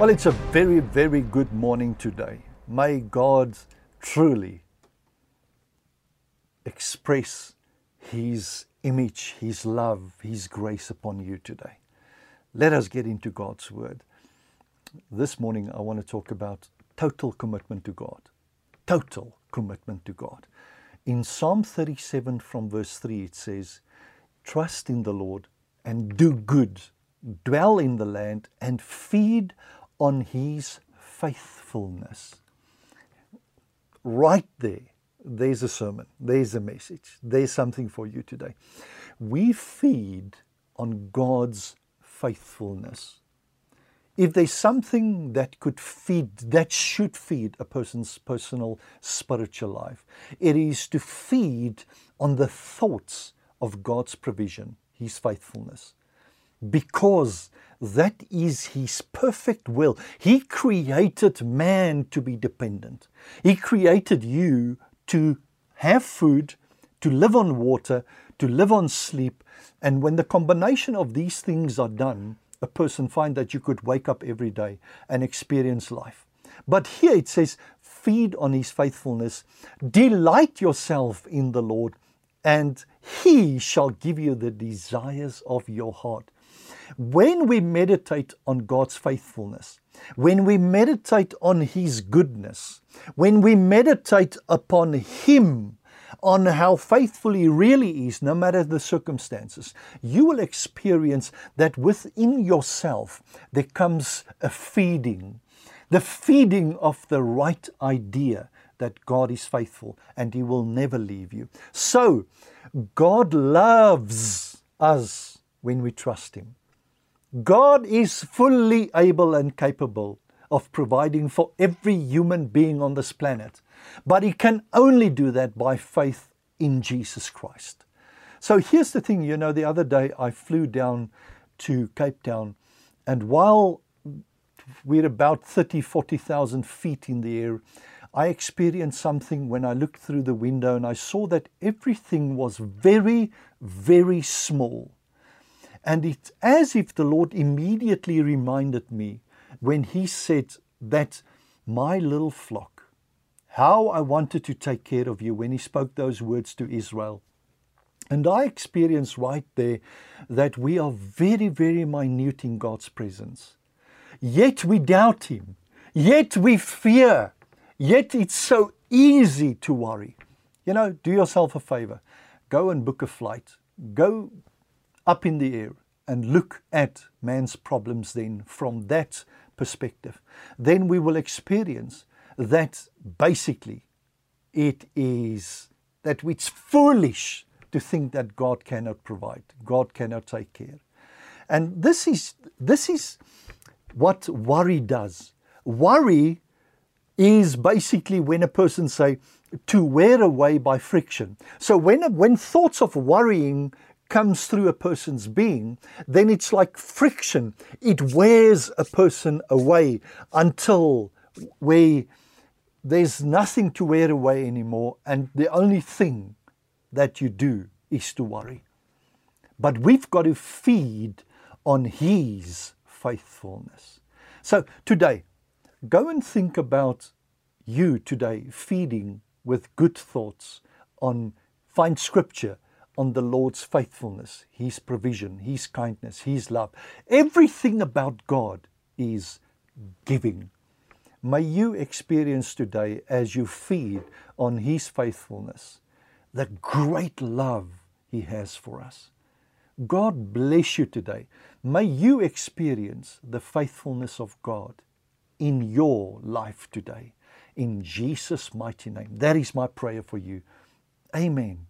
Well, it's a very, very good morning today. May God truly express His image, His love, His grace upon you today. Let us get into God's Word. This morning, I want to talk about total commitment to God. Total commitment to God. In Psalm 37, from verse 3, it says, Trust in the Lord and do good, dwell in the land and feed on On his faithfulness. Right there, there's a sermon, there's a message, there's something for you today. We feed on God's faithfulness. If there's something that could feed, that should feed a person's personal spiritual life, it is to feed on the thoughts of God's provision, His faithfulness. Because that is His perfect will. He created man to be dependent, He created you to have food, to live on water, to live on sleep. And when the combination of these things are done, a person find that you could wake up every day and experience life. But here it says, feed on his faithfulness, delight yourself in the Lord, and he shall give you the desires of your heart. When we meditate on God's faithfulness, when we meditate on His goodness, when we meditate upon Him, on how faithful He really is, no matter the circumstances, you will experience that within yourself there comes a feeding, the feeding of the right idea that God is faithful and He will never leave you. So, God loves us when we trust Him. God is fully able and capable of providing for every human being on this planet, but He can only do that by faith in Jesus Christ. So here's the thing you know, the other day I flew down to Cape Town, and while we're about 30, 40,000 feet in the air, I experienced something when I looked through the window and I saw that everything was very, very small. And it's as if the Lord immediately reminded me when He said that my little flock, how I wanted to take care of you when He spoke those words to Israel. And I experienced right there that we are very, very minute in God's presence. Yet we doubt Him. Yet we fear. Yet it's so easy to worry. You know, do yourself a favor. Go and book a flight. Go up in the air and look at man's problems then from that perspective, then we will experience that basically it is that it's foolish to think that God cannot provide, God cannot take care. And this is this is what worry does. Worry is basically when a person say to wear away by friction. So when when thoughts of worrying comes through a person's being, then it's like friction. It wears a person away until we there's nothing to wear away anymore, and the only thing that you do is to worry. But we've got to feed on His faithfulness. So today, go and think about you today feeding with good thoughts on find scripture on the Lord's faithfulness, His provision, His kindness, His love. Everything about God is giving. May you experience today, as you feed on His faithfulness, the great love He has for us. God bless you today. May you experience the faithfulness of God in your life today. In Jesus' mighty name. That is my prayer for you. Amen.